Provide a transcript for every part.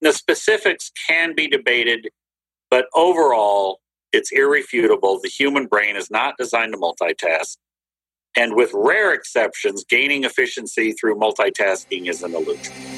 The specifics can be debated, but overall, it's irrefutable. The human brain is not designed to multitask. And with rare exceptions, gaining efficiency through multitasking is an illusion.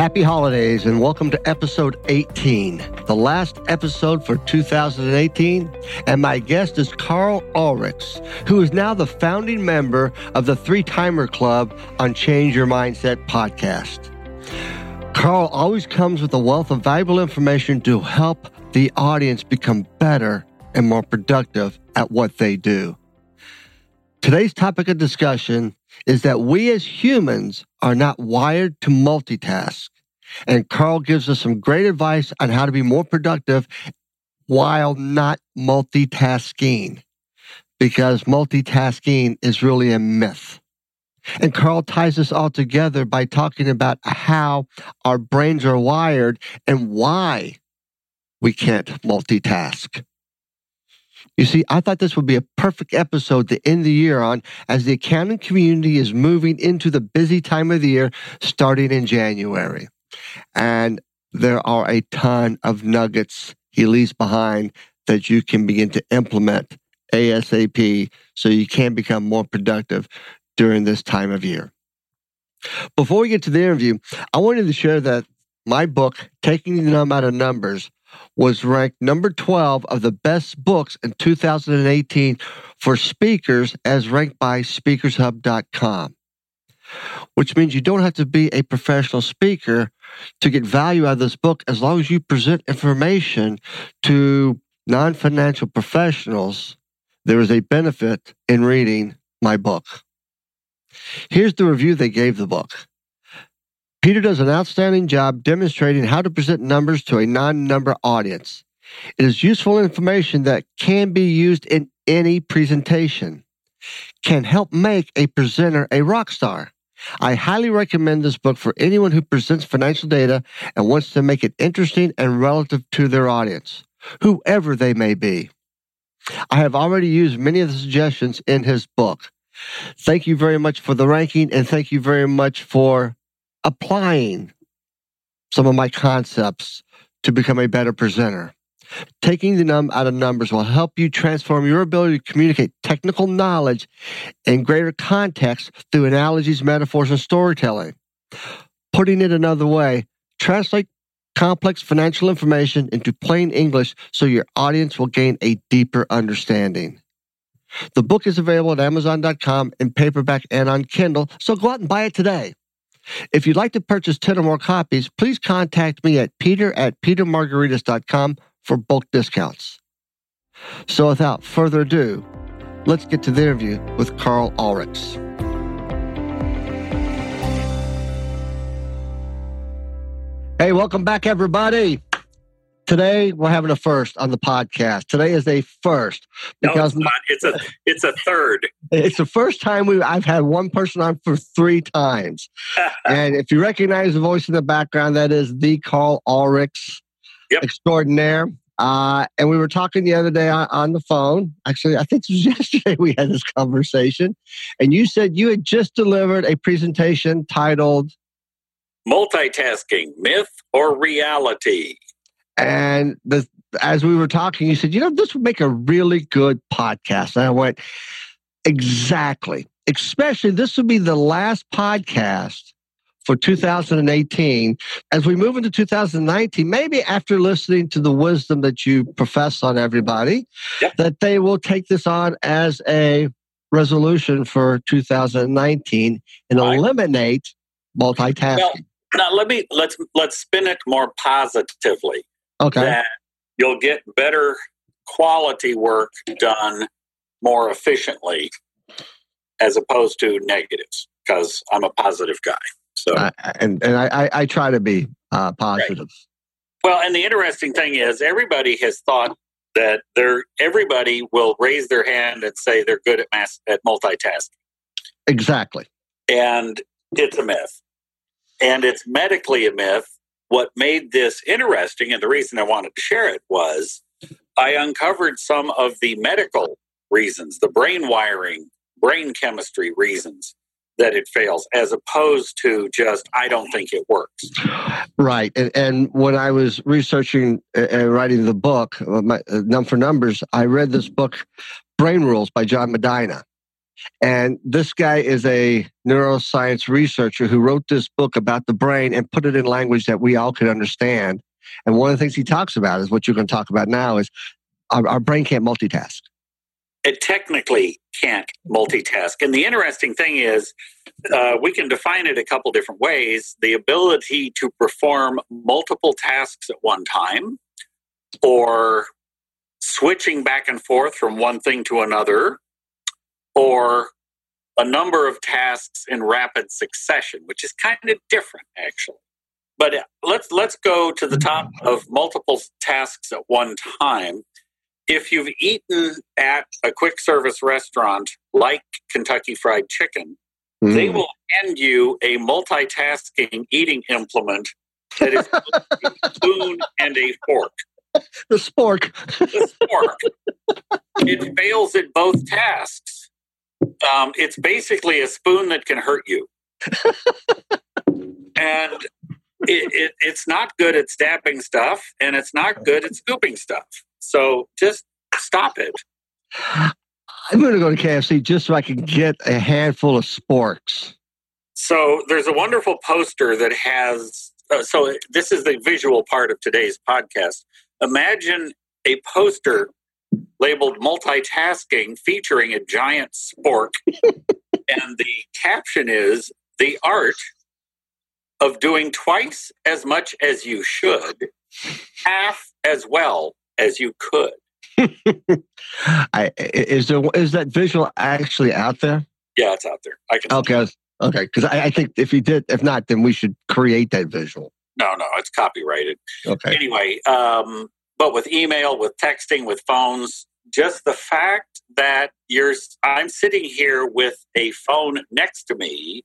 Happy holidays and welcome to episode 18, the last episode for 2018. And my guest is Carl Ulrichs, who is now the founding member of the Three Timer Club on Change Your Mindset podcast. Carl always comes with a wealth of valuable information to help the audience become better and more productive at what they do. Today's topic of discussion is that we as humans are not wired to multitask. And Carl gives us some great advice on how to be more productive while not multitasking, because multitasking is really a myth. And Carl ties this all together by talking about how our brains are wired and why we can't multitask. You see, I thought this would be a perfect episode to end the year on as the accounting community is moving into the busy time of the year starting in January. And there are a ton of nuggets he leaves behind that you can begin to implement ASAP so you can become more productive during this time of year. Before we get to the interview, I wanted to share that my book, Taking the Numb Out of Numbers, was ranked number 12 of the best books in 2018 for speakers as ranked by speakershub.com, which means you don't have to be a professional speaker to get value out of this book as long as you present information to non financial professionals. There is a benefit in reading my book. Here's the review they gave the book. Peter does an outstanding job demonstrating how to present numbers to a non number audience. It is useful information that can be used in any presentation, can help make a presenter a rock star. I highly recommend this book for anyone who presents financial data and wants to make it interesting and relative to their audience, whoever they may be. I have already used many of the suggestions in his book. Thank you very much for the ranking and thank you very much for applying some of my concepts to become a better presenter. Taking the numb out of numbers will help you transform your ability to communicate technical knowledge in greater context through analogies, metaphors, and storytelling. Putting it another way, translate complex financial information into plain English so your audience will gain a deeper understanding. The book is available at Amazon.com in paperback and on Kindle, so go out and buy it today. If you'd like to purchase 10 or more copies, please contact me at peter at petermargaritis.com for bulk discounts. So without further ado, let's get to the interview with Carl Ulrichs. Hey, welcome back, everybody. Today we're having a first on the podcast. Today is a first because no, it's, it's, a it's a third. It's the first time we I've had one person on for three times. and if you recognize the voice in the background, that is the Carl Ulrichs yep. extraordinaire. Uh, and we were talking the other day on, on, the phone. Actually, I think it was yesterday we had this conversation. And you said you had just delivered a presentation titled Multitasking Myth or Reality. And the, as we were talking, you said, you know, this would make a really good podcast. And I went, exactly. Especially, this would be the last podcast for 2018. As we move into 2019, maybe after listening to the wisdom that you profess on everybody, Yep. that they will take this on as a resolution for 2019 and Right. eliminate multitasking. Well, now let me let's let's spin it more positively. Okay. That you'll get better quality work done more efficiently as opposed to negatives because I'm a positive guy. So and and I, I, I try to be uh, positive. Well, and the interesting thing is, everybody has thought that they're everybody will raise their hand and say they're good at mass at multitasking, Exactly. and it's a myth, and it's medically a myth. What made this interesting, and the reason I wanted to share it was, I uncovered some of the medical reasons, the brain wiring, brain chemistry reasons that it fails, as opposed to just I don't think it works. Right. And, and when I was researching uh, and writing the book, uh, my, uh, Numb for Numbers, I read this book, Brain Rules by John Medina. And this guy is a neuroscience researcher who wrote this book about the brain and put it in language that we all could understand. And one of the things he talks about is what you're going to talk about now is our, our brain can't multitask. it technically can't multitask. And the interesting thing is, uh, we can define it a couple different ways the ability to perform multiple tasks at one time, or switching back and forth from one thing to another, or a number of tasks in rapid succession, which is kind of different actually. But uh, let's let's go to the top of multiple tasks at one time if you've eaten at a quick service restaurant like Kentucky Fried Chicken, they Mm. will hand you a multitasking eating implement that is a spoon and a fork. The spork. The fork, it fails at both tasks. Um, it's basically a spoon that can hurt you. and it, it, it's not good at stabbing stuff, and it's not good at scooping stuff. So just stop it. I'm going to go to KFC just so I can get a handful of sporks. So there's a wonderful poster that has. Uh, so this is the visual part of today's podcast. Imagine a poster labeled multitasking featuring a giant spork, and the caption is the art of doing twice as much as you should, half as well as you could. I, is there is that visual actually out there? Yeah, it's out there. I can. Okay, okay. Because I, I think if you did, if not, then we should create that visual. No, no, it's copyrighted. Okay. anyway, um, but with email, with texting, with phones, just the fact that you're, I'm sitting here with a phone next to me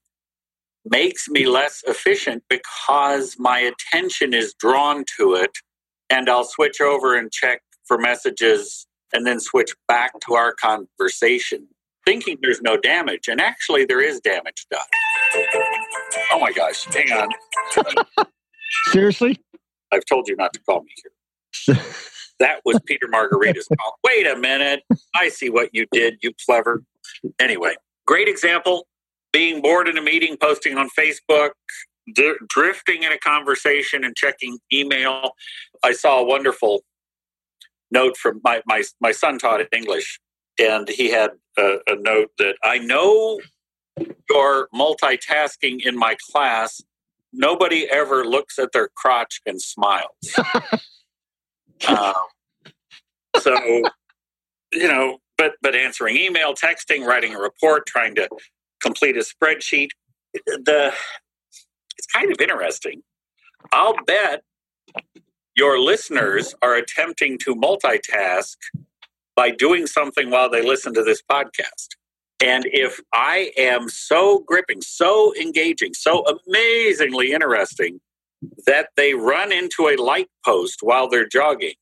makes me less efficient because my attention is drawn to it and I'll switch over and check for messages and then switch back to our conversation thinking there's no damage and actually there is damage done. Oh my gosh, hang on. Seriously? I've told you not to call me here. That was Peter Margaritis call. Wait a minute. I see what you did, you clever. Anyway, great example. Being bored in a meeting, posting on Facebook, d- drifting in a conversation and checking email. I saw a wonderful note from my, my, my son taught English, and he had a, a note that I know you're multitasking in my class. Nobody ever looks at their crotch and smiles. Um, so, you know, but but answering email, texting, writing a report, trying to complete a spreadsheet, the it's kind of interesting. I'll bet your listeners are attempting to multitask by doing something while they listen to this podcast. And if I am so gripping, so engaging, so amazingly interesting that they run into a light post while they're jogging,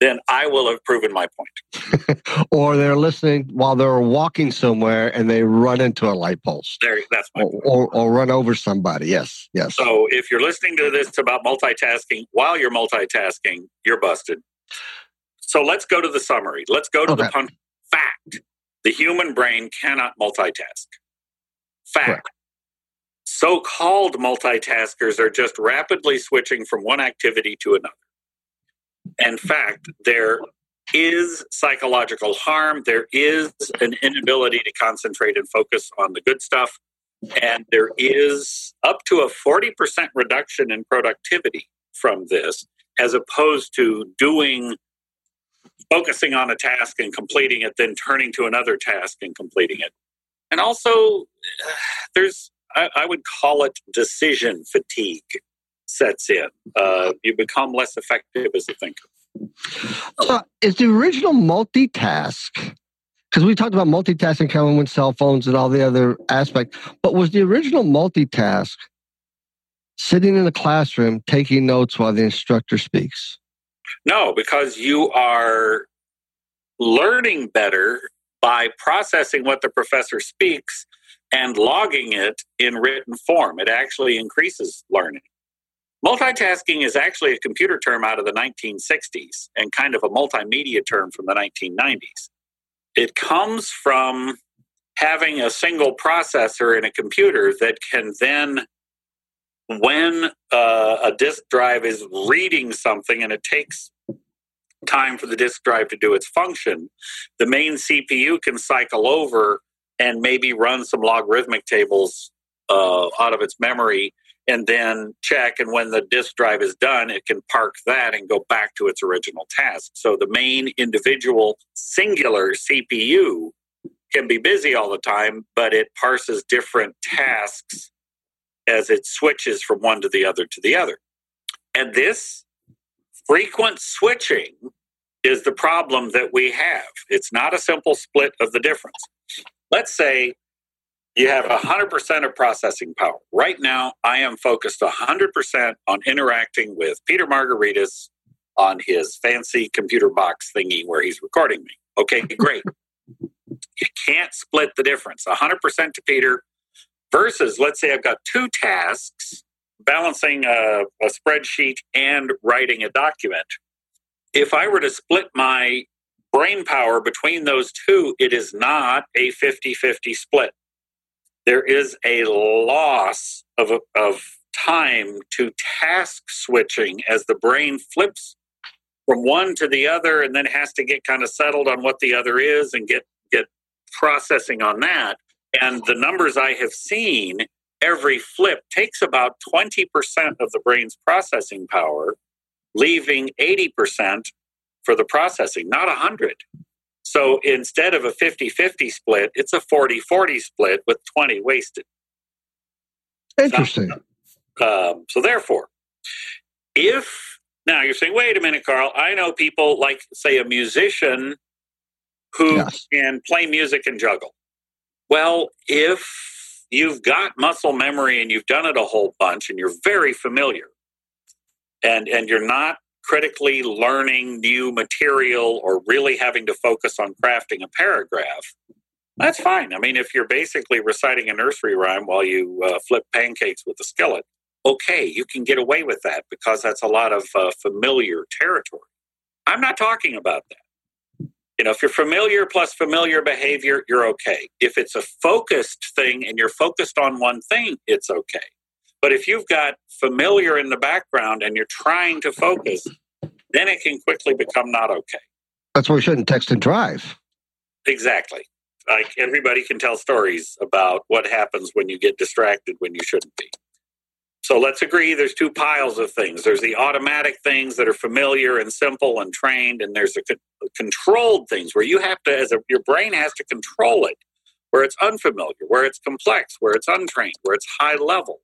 then I will have proven my point. or they're listening while they're walking somewhere and they run into a light post There, that's my or, or, or run over somebody. Yes, yes. So if you're listening to this about multitasking while you're multitasking, you're busted. So let's go to the summary. Let's go to the Okay. pun- fact. The human brain cannot multitask. Fact. Correct. so called multitaskers are just rapidly switching from one activity to another. In fact, there is psychological harm, there is an inability to concentrate and focus on the good stuff, and there is up to a 40% reduction in productivity from this, as opposed to doing focusing on a task and completing it, then turning to another task and completing it. And also, there's, I, I would call it decision fatigue sets in. Uh, you become less effective as a thinker. So, is the original multitask? Because we talked about multitasking coming with cell phones and all the other aspect, but was the original multitask sitting in the classroom taking notes while the instructor speaks? No, because you are learning better by processing what the professor speaks and logging it in written form. It actually increases learning. Multitasking is actually a computer term out of the 1960s and kind of a multimedia term from the 1990s. It comes from having a single processor in a computer that can then when uh, a disk drive is reading something and it takes time for the disk drive to do its function, the main CPU can cycle over and maybe run some logarithmic tables uh, out of its memory and then check. And when the disk drive is done, it can park that and go back to its original task. So the main individual singular CPU can be busy all the time, but it parses different tasks as it switches from one to the other to the other. And this frequent switching is the problem that we have. It's not a simple split of the difference. Let's say you have 100% of processing power. Right now, I am focused 100% on interacting with Peter Margaritis on his fancy computer box thingy where he's recording me. Okay, great. you can't split the difference 100% to Peter, versus let's say I've got two tasks balancing a, a, spreadsheet and writing a document. If I were to split my brain power between those two, it is not a 50 50 split. There is a loss of, of time to task switching as the brain flips from one to the other and then has to get kind of settled on what the other is and get, get processing on that. And the numbers I have seen, every flip takes about 20% of the brain's processing power, leaving 80% for the processing, not 100. So instead of a 50 50 split, it's a 40 40 split with 20 wasted. Interesting. So, um, so therefore, if now you're saying, wait a minute, Carl, I know people like, say, a musician who yes. can play music and juggle. Well, if you've got muscle memory and you've done it a whole bunch and you're very familiar and and you're not critically learning new material or really having to focus on crafting a paragraph that's fine i mean if you're basically reciting a nursery rhyme while you uh, flip pancakes with a skillet okay you can get away with that because that's a lot of uh, familiar territory i'm not talking about that you know, if you're familiar plus familiar behavior, you're okay. If it's a focused thing and you're focused on one thing, it's okay. But if you've got familiar in the background and you're trying to focus, then it can quickly become not okay. That's why we shouldn't text and drive. Exactly. Like everybody can tell stories about what happens when you get distracted when you shouldn't be. So let's agree there's two piles of things. There's the automatic things that are familiar and simple and trained, and there's the co- controlled things where you have to, as a, your brain has to control it, where it's unfamiliar, where it's complex, where it's untrained, where it's high level.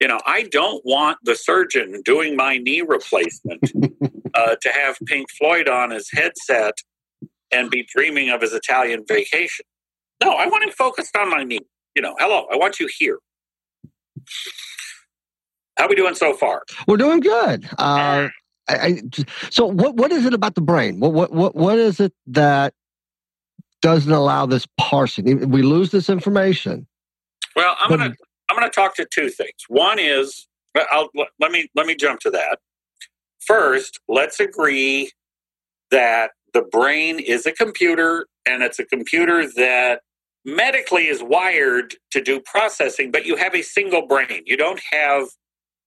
You know, I don't want the surgeon doing my knee replacement uh, to have Pink Floyd on his headset and be dreaming of his Italian vacation. No, I want him focused on my knee. You know, hello, I want you here. How are we doing so far? We're doing good. Uh, I, I, so, what what is it about the brain? What what what what is it that doesn't allow this parsing? We lose this information. Well, I'm gonna I'm gonna talk to two things. One is I'll, let me let me jump to that. First, let's agree that the brain is a computer, and it's a computer that medically is wired to do processing, but you have a single brain. You don't have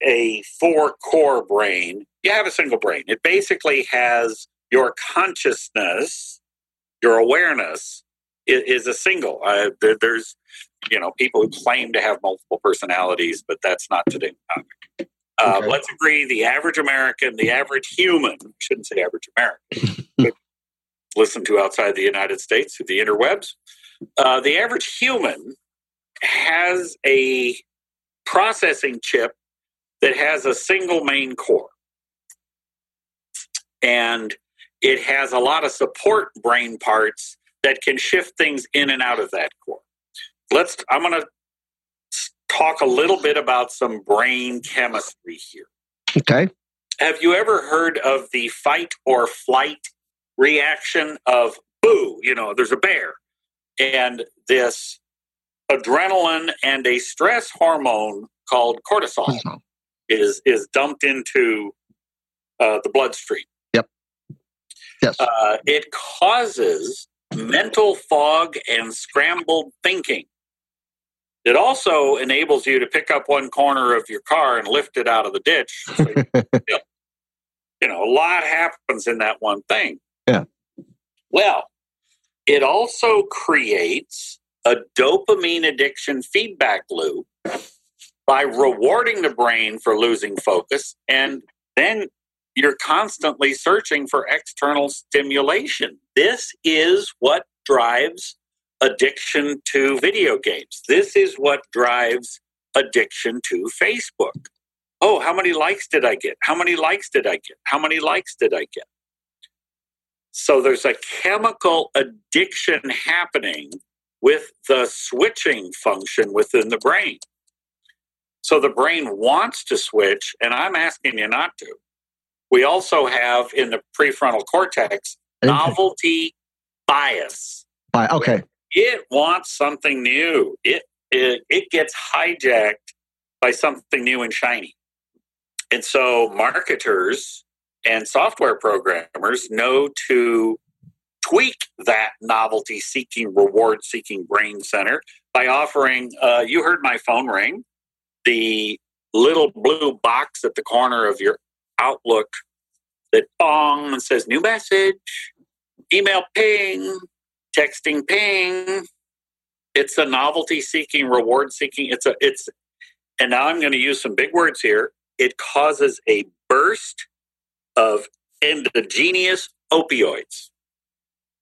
a four core brain. You have a single brain. It basically has your consciousness, your awareness is, is a single. There, there's, you know, people who claim to have multiple personalities, but that's not today's topic. Uh, okay. Let's agree the average American, the average human, shouldn't say average American, listen to outside the United States through the interwebs. Uh, the average human has a processing chip that has a single main core. And it has a lot of support brain parts that can shift things in and out of that core. Let's I'm going to talk a little bit about some brain chemistry here. Okay. Have you ever heard of the fight or flight reaction of boo, you know, there's a bear and this adrenaline and a stress hormone called cortisol mm-hmm. is is dumped into uh, the bloodstream. Yep. Yes. Uh, it causes mental fog and scrambled thinking. It also enables you to pick up one corner of your car and lift it out of the ditch. So you know, a lot happens in that one thing. Yeah. Well, it also creates a dopamine addiction feedback loop by rewarding the brain for losing focus and then you're constantly searching for external stimulation. This is what drives addiction to video games. This is what drives addiction to Facebook. Oh, how many likes did I get? How many likes did I get? How many likes did I get? So there's a chemical addiction happening with the switching function within the brain. So the brain wants to switch, and I'm asking you not to. We also have in the prefrontal cortex novelty bias. Okay. It wants something new. It, it it gets hijacked by something new and shiny. And so marketers and software programmers know to tweak that novelty seeking, reward seeking brain center by offering, uh, you heard my phone ring, the little blue box at the corner of your Outlook that bong and says new message, email ping, texting ping. It's a novelty seeking, reward seeking. It's a, it's, and now I'm going to use some big words here. It causes a burst of endogenous opioids.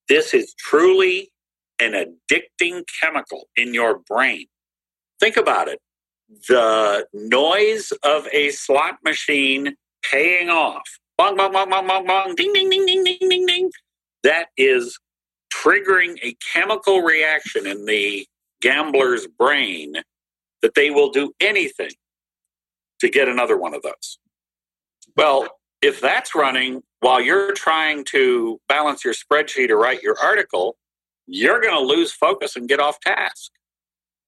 This is truly an addicting chemical in your brain. Think about it. The noise of a slot machine paying off, bong, bong, bong, bong, bong, bong, ding, ding, ding, ding, ding, ding, ding, that is triggering a chemical reaction in the gambler's brain that they will do anything to get another one of those. Well, if that's running while you're trying to balance your spreadsheet or write your article, you're going to lose focus and get off task.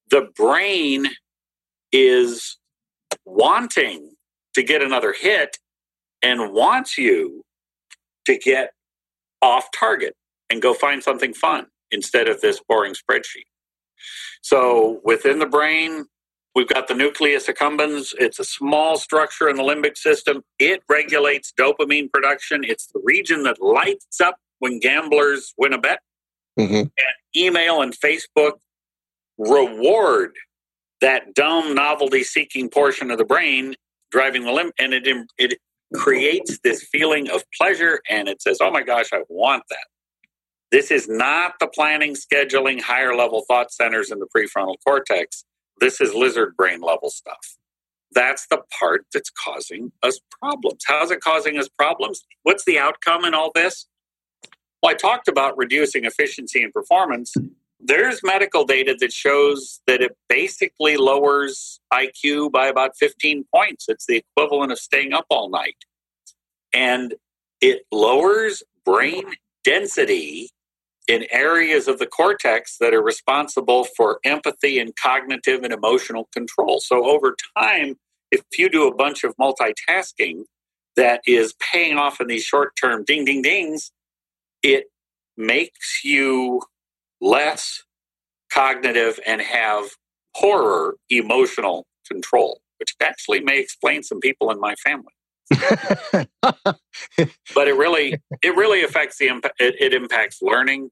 The brain is wanting to get another hit and wants you to get off target and go find something fun instead of this boring spreadsheet. So within the brain, We've got the nucleus accumbens. It's a small structure in the limbic system. It regulates dopamine production. It's the region that lights up when gamblers win a bet. Mm-hmm. And email and Facebook reward that dumb novelty seeking portion of the brain driving the limb and it it creates this feeling of pleasure and it says oh my gosh i want that this is not the planning scheduling higher level thought centers in the prefrontal cortex this is lizard brain level stuff. That's the part that's causing us problems. How's it causing us problems? What's the outcome in all this? Well, I talked about reducing efficiency and performance. There's medical data that shows that it basically lowers IQ by about 15 points. It's the equivalent of staying up all night. And it lowers brain density in areas of the cortex that are responsible for empathy and cognitive and emotional control. So over time, if you do a bunch of multitasking that is paying off in these short term ding ding dings, it makes you less cognitive, and have poorer emotional control, which actually may explain some people in my family. but it really it really affects the imp- it, it impacts learning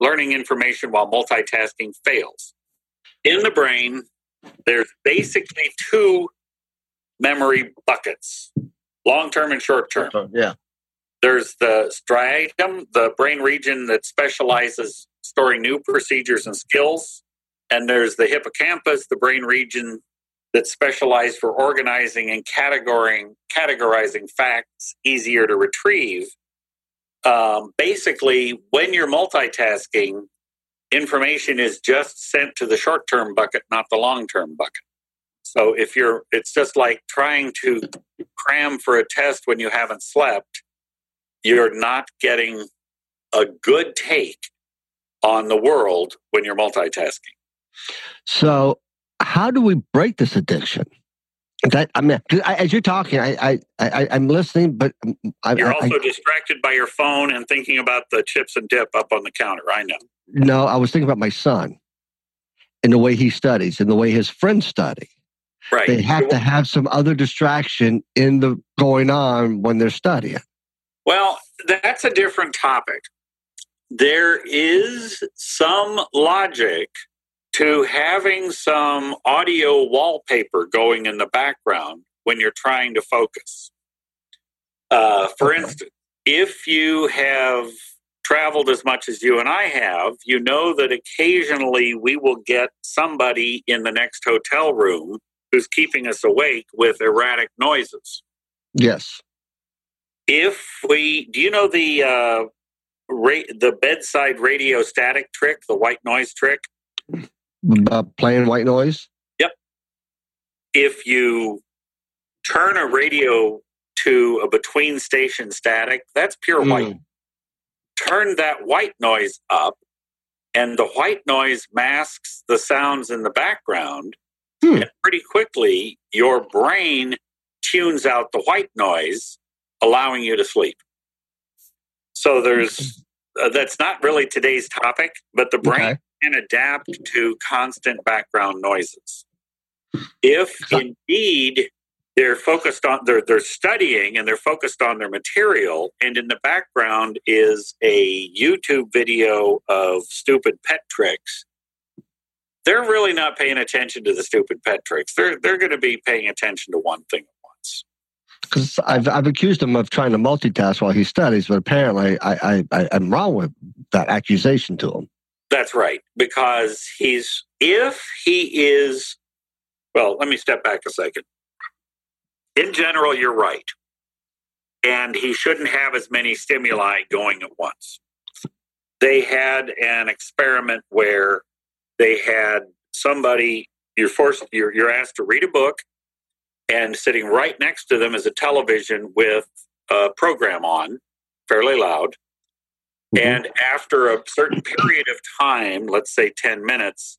learning information while multitasking fails. In the brain there's basically two memory buckets long term and short term yeah. There's the striatum the brain region that specializes storing new procedures and skills and there's the hippocampus the brain region that specialize for organizing and categorizing, categorizing facts easier to retrieve. Um, basically, when you're multitasking, information is just sent to the short term bucket, not the long term bucket. So if you're, it's just like trying to cram for a test when you haven't slept, you're not getting a good take on the world when you're multitasking. So how do we break this addiction? That I mean, I, as you're talking, I, I, I am listening, but I, you're also distracted by your phone and thinking about the chips and dip up on the counter. I know. No, I was thinking about my son and the way he studies and the way his friends study. Right. They have to have some other distraction in the going on when they're studying. Well, that's a different topic. There is some logic to having some audio wallpaper going in the background when you're trying to focus. Uh, for instance, if you have traveled as much as you and I have, you know that occasionally we will get somebody in the next hotel room who's keeping us awake with erratic noises. Yes. If we, do you know the uh, ra- the bedside radio static trick, the white noise trick? Uh, playing white noise? Yep. If you turn a radio to a between station static, that's pure mm. white. Turn that white noise up, and the white noise masks the sounds in the background. Hmm. And pretty quickly, your brain tunes out the white noise, allowing you to sleep. So there's uh, that's not really today's topic, but the brain okay can adapt to constant background noises. If indeed they're focused on they're they're studying and they're focused on their material and in the background is a YouTube video of stupid pet tricks they're really not paying attention to the stupid pet tricks. They're they're going to be paying attention to one thing at once. Because I've, I've accused him of trying to multitask while he studies but apparently I, I, I i'm wrong with that accusation to him that's right, because he's, if he is, well, let me step back a second. In general, you're right. And he shouldn't have as many stimuli going at once. They had an experiment where they had somebody, you're forced, you're, you're asked to read a book, and sitting right next to them is a television with a program on, fairly loud Mm-hmm. And after a certain period of time, let's say 10 minutes,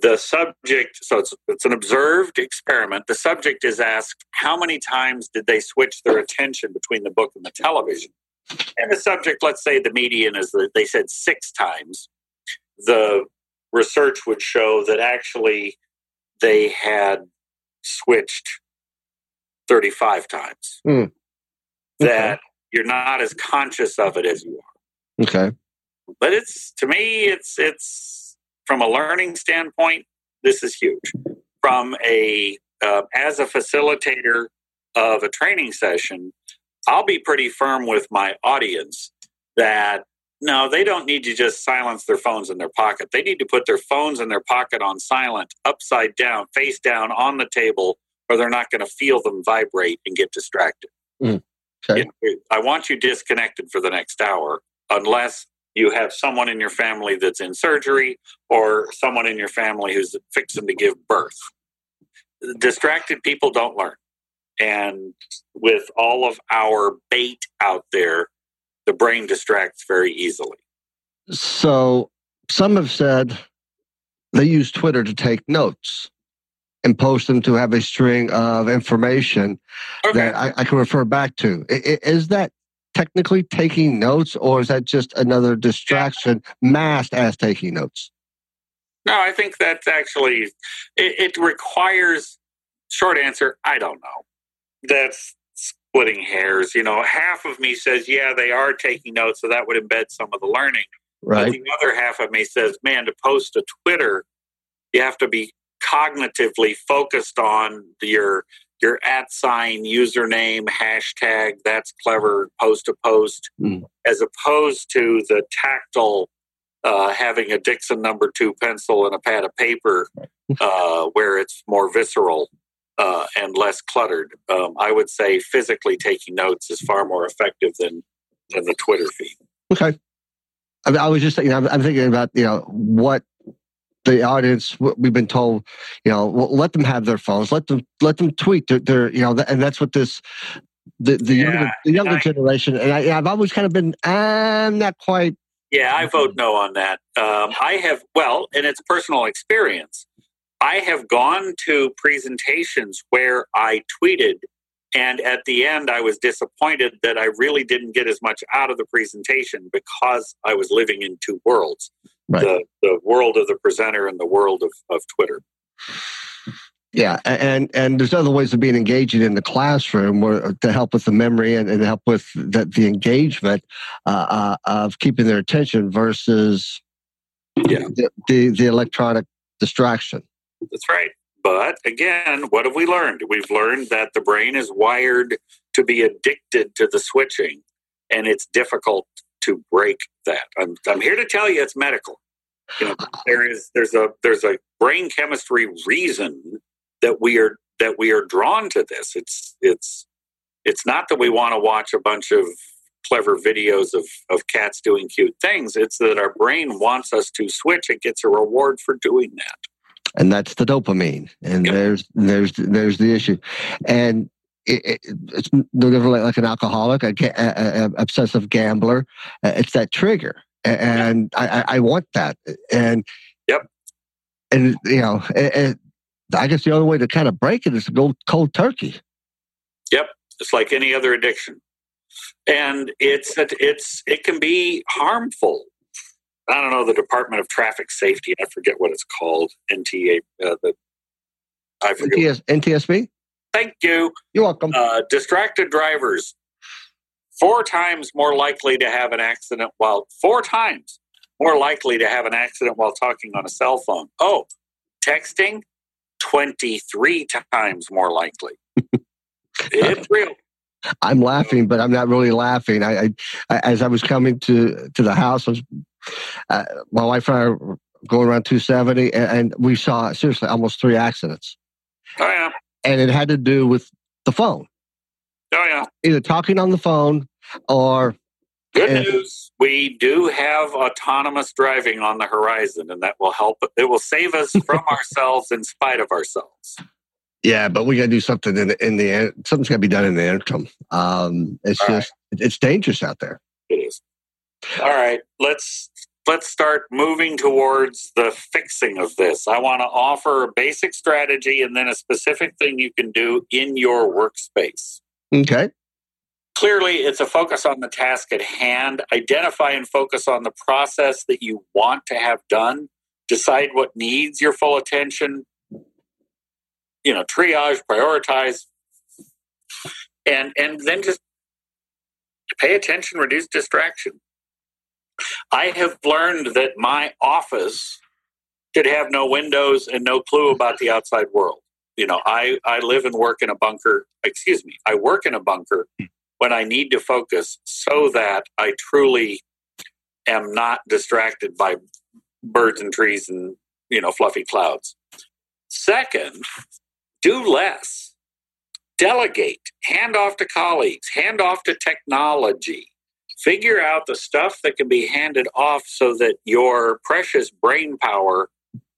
the subject, so it's, it's an observed experiment. The subject is asked, how many times did they switch their attention between the book and the television? And the subject, let's say the median is that they said six times. The research would show that actually they had switched 35 times. Mm. Okay. That you're not as conscious of it as you are. Okay. But it's to me, it's it's from a learning standpoint, this is huge. From a uh, as a facilitator of a training session, I'll be pretty firm with my audience that no, they don't need to just silence their phones in their pocket. They need to put their phones in their pocket on silent, upside down, face down on the table, or they're not going to feel them vibrate and get distracted. Mm, okay. You know, I want you disconnected for the next hour unless you have someone in your family that's in surgery or someone in your family who's fixing to give birth. Distracted people don't learn. And with all of our bait out there, the brain distracts very easily. So some have said they use Twitter to take notes and post them to have a string of information okay. that I, I, can refer back to. Is that technically taking notes, or is that just another distraction masked as taking notes? No, I think that's actually it, it requires. Short answer: I don't know. That's splitting hairs. You know, half of me says, yeah, they are taking notes, so that would embed some of the learning. Right. But the other half of me says, man, to post to Twitter, you have to be cognitively focused on your your at sign username hashtag that's clever post to post Mm. as opposed to the tactile uh, having a dixon number two pencil and a pad of paper uh, where it's more visceral uh, and less cluttered um, i would say physically taking notes is far more effective than than the twitter feed Okay. I, mean, I was just thinking, I'm, I'm thinking about, you know, what the audience, we've been told, you know, let them have their phones, let them, let them tweet their, their you know, and that's what this, the, the Yeah, younger, the younger I- generation, and I, I've always kind of been, I'm not quite, Yeah, I vote no on that. Um, I have, well, and it's personal experience. I have gone to presentations where I tweeted, and at the end, I was disappointed that I really didn't get as much out of the presentation because I was living in two worlds Right. the, the world of the presenter and the world of, of Twitter. yeah. And, and there's other ways of being engaging in the classroom where, to help with the memory and, and help with the, the engagement uh, uh, of keeping their attention versus Yeah. the, the, the electronic distraction. That's right. But again, what have we learned? We've learned that the brain is wired to be addicted to the switching, and it's difficult to break that. I'm, I'm here to tell you it's medical. You know, there is there's a there's a brain chemistry reason that we are that we are drawn to this. It's it's it's not that we want to watch a bunch of clever videos of, of cats doing cute things. It's that our brain wants us to switch. It gets a reward for doing that. and that's the dopamine and Yep. there's there's there's the issue and it, it, it's no like, like an alcoholic a, a, a obsessive gambler Uh, it's that trigger and I, I, I want that and Yep. and you know it, it, i guess the only way to kind of break it is to go cold turkey Yep, It's like any other addiction, and it's it's it can be harmful. I don't know the Department of Traffic Safety. I forget what it's called. NTA. Uh, the I forget. NTS, ntsb Thank you. you're welcome Uh, distracted drivers four times more likely to have an accident while four times more likely to have an accident while talking on a cell phone. Oh, texting twenty three times more likely. it's real. i'm laughing but i'm not really laughing i, I, as i was coming to to the house I was, uh, my wife and i were going around 270 and, and we saw seriously almost three accidents Oh yeah. And it had to do with the phone Oh yeah. either talking on the phone or Good And- news. We do have autonomous driving on the horizon, and that will help. It will save us from ourselves in spite of ourselves. yeah but we got to do something in the in the end something's got to be done in the interim um it's All right. just it's dangerous out there It is. All right. Let's let's start moving towards the fixing of this. I want to offer a basic strategy and then a specific thing you can do in your workspace. okay Clearly, it's a focus on the task at hand. Identify and focus on the process that you want to have done. Decide what needs your full attention. You know, triage, prioritize, and and then just pay attention, reduce distraction. I have learned that my office should have no windows and no clue about the outside world. You know, I, I live and work in a bunker. Excuse me, I work in a bunker hmm. when I need to focus so that I truly am not distracted by birds and trees and, you know, fluffy clouds. Second, do less. Delegate, hand off to colleagues, hand off to technology. Figure out the stuff that can be handed off so that your precious brain power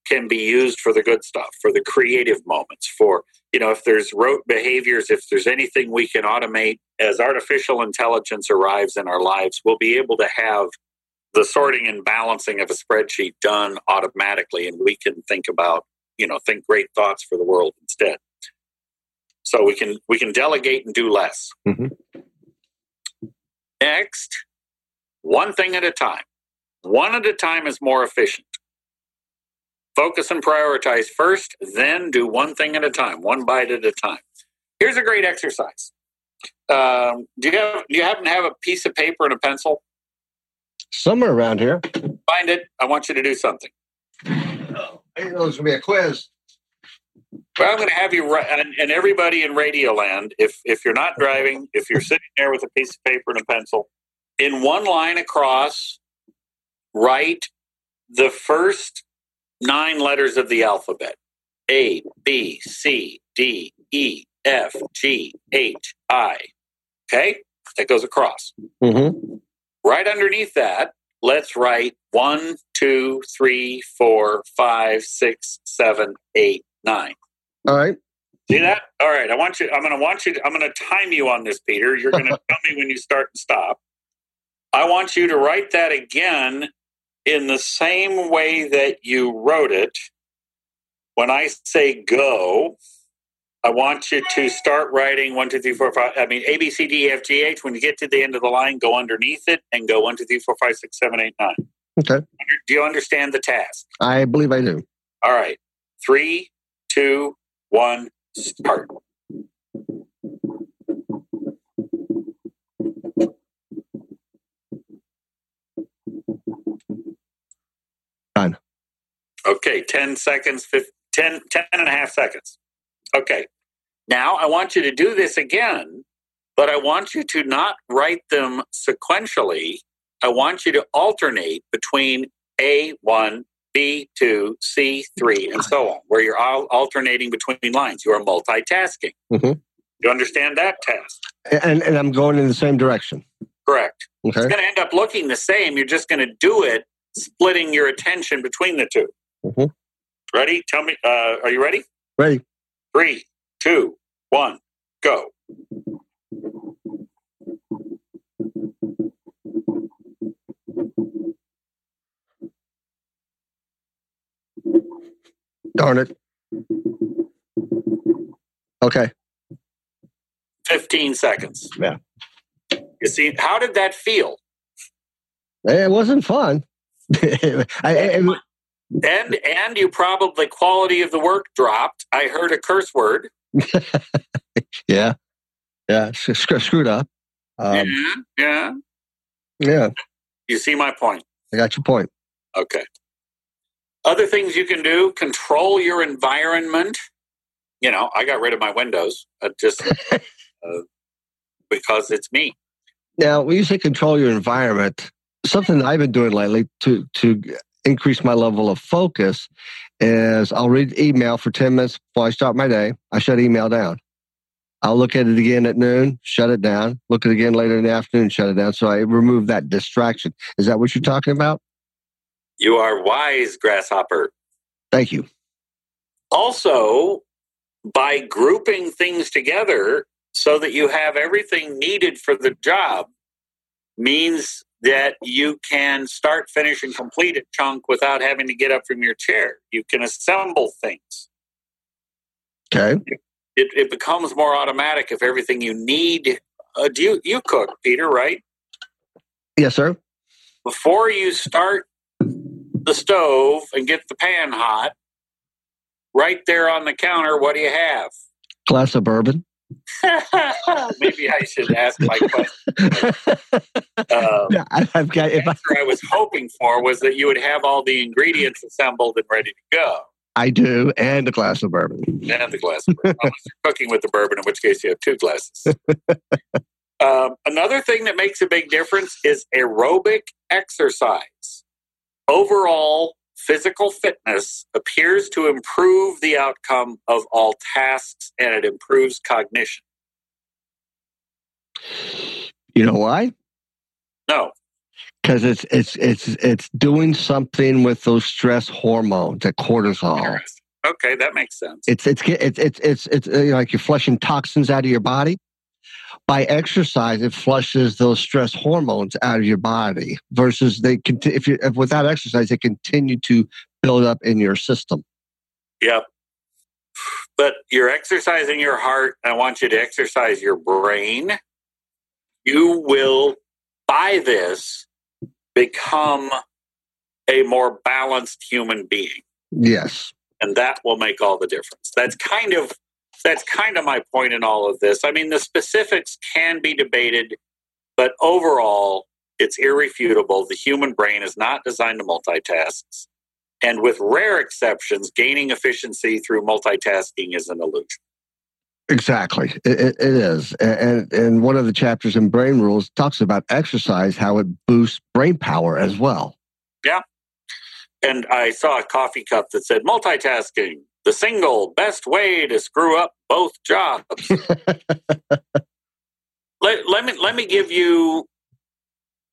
can be used for the good stuff, for the creative moments, for, you know, if there's rote behaviors, if there's anything we can automate as artificial intelligence arrives in our lives, we'll be able to have the sorting and balancing of a spreadsheet done automatically and we can think about, you know, think great thoughts for the world instead. So we can we can delegate and do less. Mhm. Next, one thing at a time. One at a time is more efficient. Focus and prioritize first, then do one thing at a time, one bite at a time. Here's a great exercise. Um, do you have do you happen to have a piece of paper and a pencil? Somewhere around here. Find it. I want you to do something. I didn't know this was gonna be a quiz. Well, I'm going to have you write, and, and everybody in Radioland, if if you're not driving, if you're sitting there with a piece of paper and a pencil, in one line across, write the first nine letters of the alphabet: A, B, C, D, E, F, G, H, I. Okay, that goes across. Mm-hmm. Right underneath that, let's write one, two, three, four, five, six, seven, eight, nine. All right. See that? All right. I want you. I'm going to want you. To, I'm going to time you on this, Peter. You're going to tell me when you start and stop. I want you to write that again in the same way that you wrote it. When I say go, I want you to start writing one, two, three, four, five. I mean, A, B, C, D, E, F, G, H. When you get to the end of the line, go underneath it and go one, two, three, four, five, six, seven, eight, nine. Okay. Do you understand the task? I believe I do. All right. Three, two, one, start. Done. Okay, 10 seconds, 15, 10, 10 and a half seconds. Okay. Now I want you to do this again, but I want you to not write them sequentially. I want you to alternate between A1, B2, C3, and so on, where you're all alternating between lines. You are multitasking. Mhm. You understand that task? And and I'm going in the same direction. Correct. Okay. It's going to end up looking the same. You're just going to do it, splitting your attention between the 2 Mhm. Ready? Tell me. Uh, are you ready? Ready. Three, two, one, go. Darn it. Okay. 15 seconds. Yeah. You see, how did that feel? It wasn't fun. I, I- And and you probably quality of the work dropped. I heard a curse word. yeah. Yeah. sc- screwed up. Um, yeah, yeah. yeah. You see my point. I got your point. Okay. Other things you can do: control your environment. You know, I got rid of my windows uh, just uh, because it's me. Now, when you say control your environment, something that I've been doing lately to to increase my level of focus is I'll read email for 10 minutes before I start my day. I shut email down. I'll look at it again at noon, shut it down. Look at it again later in the afternoon, shut it down. So I remove that distraction. Is that what you're talking about? You are wise, grasshopper. Thank you. Also, by grouping things together so that you have everything needed for the job means that you can start, finish, and complete a chunk without having to get up from your chair. You can assemble things. Okay. It, it becomes more automatic if everything you need. Uh, do you you cook, Peter? Right Yes, sir. before you start the stove and get the pan hot, right there on the counter, what do you have? Glass of bourbon. Maybe I should ask my question. Um, Yeah, I- I've got. If I, I was hoping for was that you would have all the ingredients assembled and ready to go. I do, and a glass of bourbon. And the glass of bourbon. Unless you're cooking with the bourbon, in which case you have two glasses. um, another thing that makes a big difference is aerobic exercise. Overall, physical fitness appears to improve the outcome of all tasks and it improves cognition. You know why? No, Because it's it's it's it's doing something with those stress hormones, that cortisol. Okay, that makes sense. It's it's it's it's it's it's uh, like you're flushing toxins out of your body. By exercise, it flushes those stress hormones out of your body. Versus they conti- if you if without exercise, they continue to build up in your system. Yep. But you're exercising your heart. I want you to exercise your brain. You will, by this, become a more balanced human being. Yes. And that will make all the difference. That's kind of that's kind of my point in all of this. I mean, the specifics can be debated, but overall, it's irrefutable. The human brain is not designed to multitask. And with rare exceptions, gaining efficiency through multitasking is an illusion. Exactly, it, it is, and and one of the chapters in Brain Rules talks about exercise, how it boosts brain power as well. Yeah, and I saw a coffee cup that said multitasking, the single best way to screw up both jobs. let, let me let me give you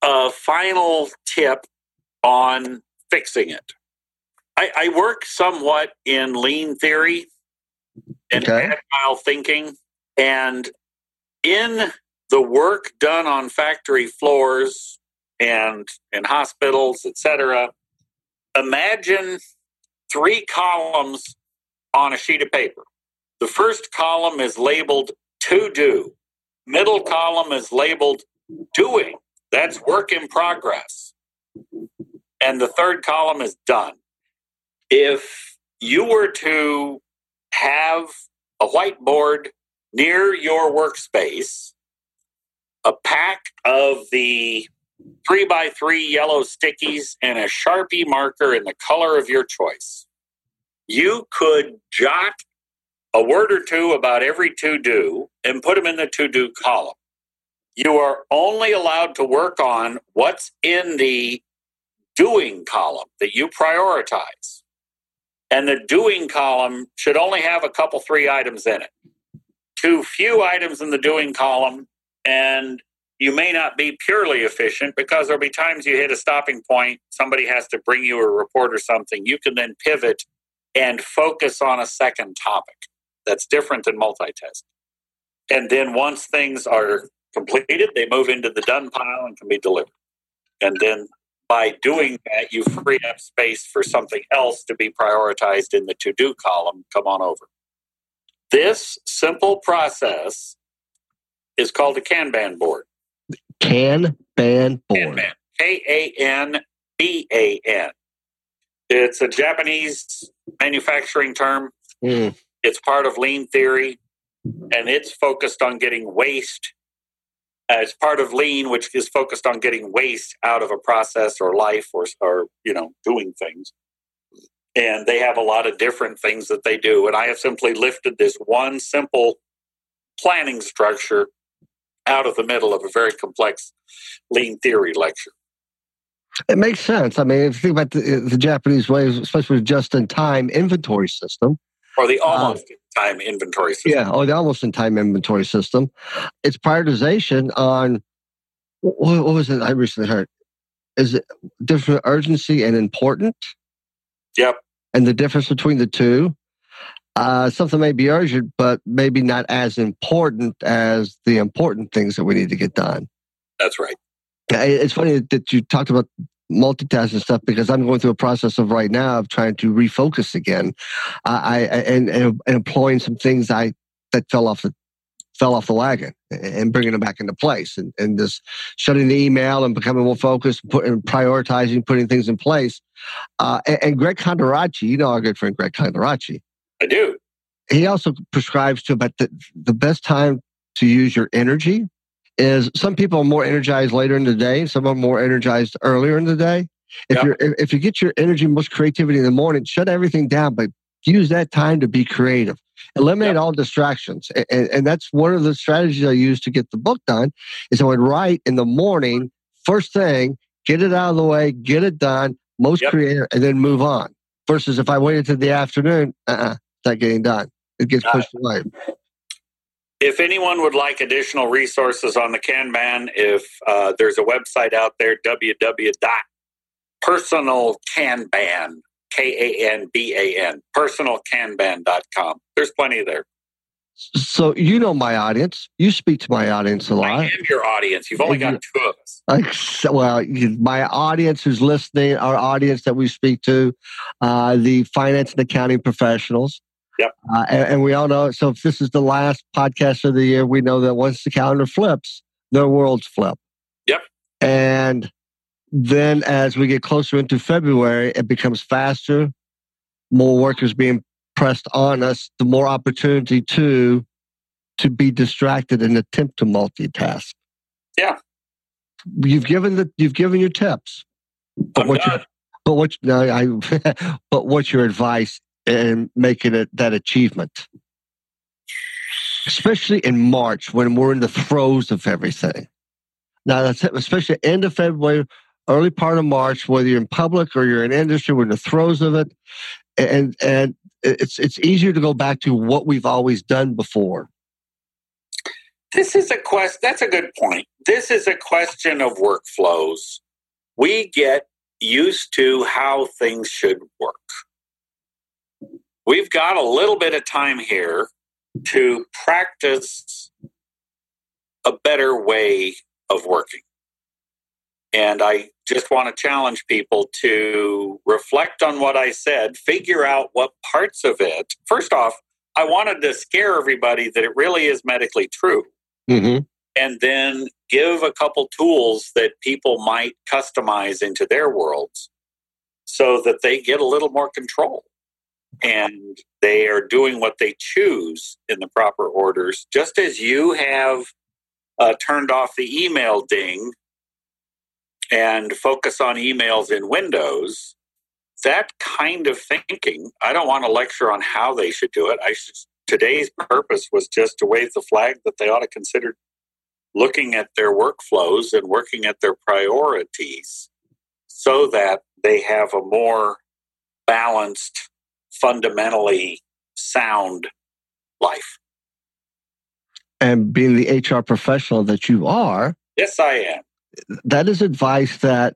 a final tip on fixing it. I, I work somewhat in lean theory and okay. agile thinking. And in the work done on factory floors and in hospitals, etc., imagine three columns on a sheet of paper. The first column is labeled to do. Middle column is labeled doing. That's work in progress. And the third column is done. If you were to have a whiteboard near your workspace, a pack of the three by three yellow stickies, and a Sharpie marker in the color of your choice. You could jot a word or two about every to do and put them in the to do column. You are only allowed to work on what's in the doing column that you prioritize. And the doing column should only have a couple, three items in it. Too few items in the doing column, and you may not be purely efficient because there'll be times you hit a stopping point, somebody has to bring you a report or something. You can then pivot and focus on a second topic. That's different than multitasking. And then once things are completed, they move into the done pile and can be delivered. And then by doing that, you free up space for something else to be prioritized in the to do column. Come on over. This simple process is called a Kanban board. Kanban board. Kanban. K A N B A N. It's a Japanese manufacturing term. Mm. It's part of lean theory, and it's focused on getting waste as part of lean which is focused on getting waste out of a process or life or, or you know doing things and they have a lot of different things that they do and i have simply lifted this one simple planning structure out of the middle of a very complex lean theory lecture it makes sense i mean if you think about the, the japanese way especially with just in time inventory system or the uh, almost uh, time inventory system. Yeah, or the almost in time inventory system. It's prioritization on what, what was it I recently heard? Is it different urgency and important? Yep. And the difference between the two. Uh, something may be urgent, but maybe not as important as the important things that we need to get done. That's right. It's funny that you talked about multitasking stuff because I'm going through a process of right now of trying to refocus again. Uh, I and, and, employing some things I that fell off the fell off the wagon and bringing them back into place and, and just shutting the email and becoming more focused, and prioritizing, putting things in place. Uh, and, and, Greg Condoracci, you know our good friend Greg Condoracci. I do. He also prescribes to about the, the best time to use your energy is some people are more energized later in the day, some are more energized earlier in the day. If yep. you if you get your energy, most creativity in the morning, shut everything down, but use that time to be creative. Eliminate yep. all distractions, and, and that's one of the strategies I use to get the book done. Is I would write in the morning, first thing, get it out of the way, get it done, most yep. creative, and then move on. Versus if I waited to the afternoon, uh-uh, it's not getting done. It gets pushed away. If anyone would like additional resources on the Kanban, if uh, there's a website out there, www.personalkanban, K-A-N-B-A-N, personalkanban.com. There's plenty there. So you know my audience. You speak to my audience a lot. I am your audience. You've only got two of us. Like, well, my audience who's listening, our audience that we speak to, uh, the finance and accounting professionals. Yep. Uh, and, and, we all know. So if this is the last podcast of the year, we know that once the calendar flips, the worlds flip. Yep. And then as we get closer into February, it becomes faster more work is being pressed on us, the more opportunity to to be distracted and attempt to multitask. Yeah. You've given the you've given your tips. But I'm what done. but what no, I but what's your advice in making it that achievement? Especially in March when we're in the throes of everything. Now that's especially end of February, early part of March, whether you're in public or you're in industry, we're in the throes of it. And and it's it's easier to go back to what we've always done before. This is a quest. That's a good point. This is a question of workflows. We get used to how things should work. We've got a little bit of time here to practice a better way of working. And I just want to challenge people to reflect on what I said, figure out what parts of it. First off, I wanted to scare everybody that it really is medically true Mm-hmm. and then give a couple tools that people might customize into their worlds so that they get a little more control and they are doing what they choose in the proper orders. Just as you have uh, turned off the email ding and focus on emails in windows that kind of thinking i don't want to lecture on how they should do it. I should today's purpose was just to wave the flag that they ought to consider looking at their workflows and working at their priorities so that they have a more balanced, fundamentally sound life. And being the HR professional that you are, Yes, I am. that is advice that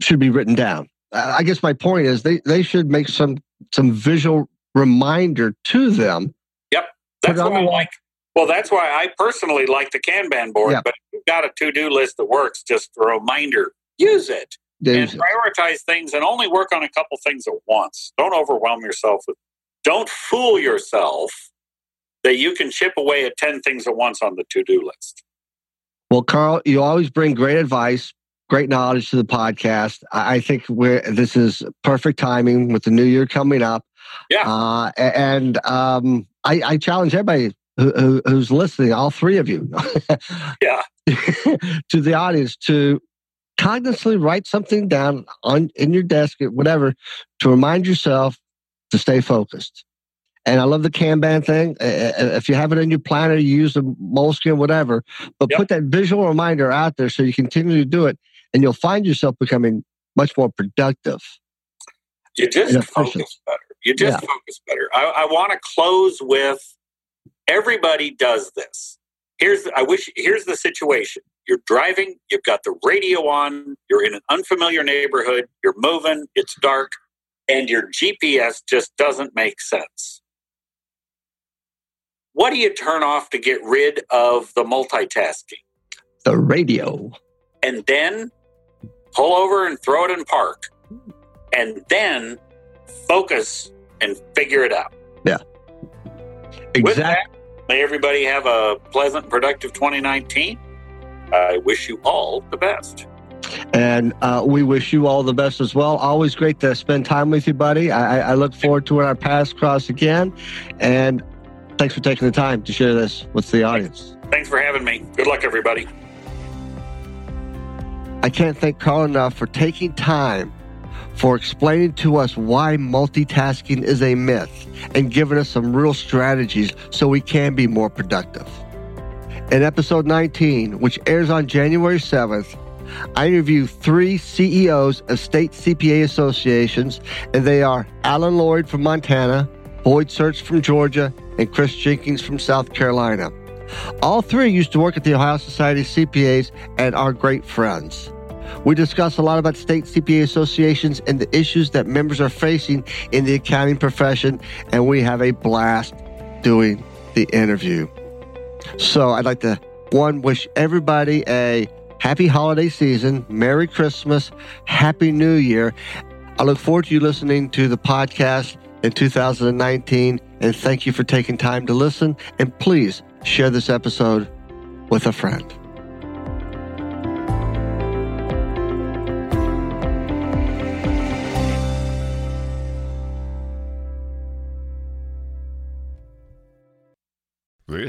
should be written down. I guess my point is they, they should make some some visual reminder to them. Yep. That's why I like. Well, that's why I personally like the Kanban board. Yeah. But if you've got a to-do list that works, just a reminder. Use it. And prioritize things and only work on a couple things at once. Don't overwhelm yourself with don't fool yourself that you can chip away at 10 things at once on the to-do list. Well, Carl, you always bring great advice, great knowledge to the podcast. I I think we're this is perfect timing with the new year coming up. Yeah. Uh, and um, I, I challenge everybody who, who, who's listening, all three of you, Yeah. to the audience to cognizantly write something down on in your desk, or whatever, to remind yourself to stay focused. And I love the Kanban thing. If you have it in your planner, you use the Moleskine, whatever, but Yep. put that visual reminder out there so you continue to do it, and you'll find yourself becoming much more productive. You just focus better. You just Yeah. focus better. I, I want to close with everybody does this. Here's I wish here's the situation. You're driving, you've got the radio on, you're in an unfamiliar neighborhood, you're moving, it's dark, and your GPS just doesn't make sense. What do you turn off to get rid of the multitasking? The radio. and then pull over and throw it in park and then focus and figure it out. Yeah. Exactly. that, may everybody have a pleasant, productive 2019. I wish you all the best. And uh, we wish you all the best as well. Always great to spend time with you, buddy. I, I- I look forward to when our paths cross again. And thanks for taking the time to share this with the audience. Thanks for having me. Good luck, everybody. I can't thank Carl enough for taking time for explaining to us why multitasking is a myth and giving us some real strategies so we can be more productive. In episode 19, which airs on January 7th, I interview three CEOs of state CPA associations, and they are Alan Lloyd from Montana, Boyd Search from Georgia, and Chris Jenkins from South Carolina. All three used to work at the Ohio Society of CPAs and are great friends. We discuss a lot about state CPA associations and the issues that members are facing in the accounting profession, and we have a blast doing the interview. So I'd like to, one, wish everybody a happy holiday season, Merry Christmas, Happy New Year. I look forward to you listening to the podcast in 2019, and thank you for taking time to listen. And please share this episode with a friend.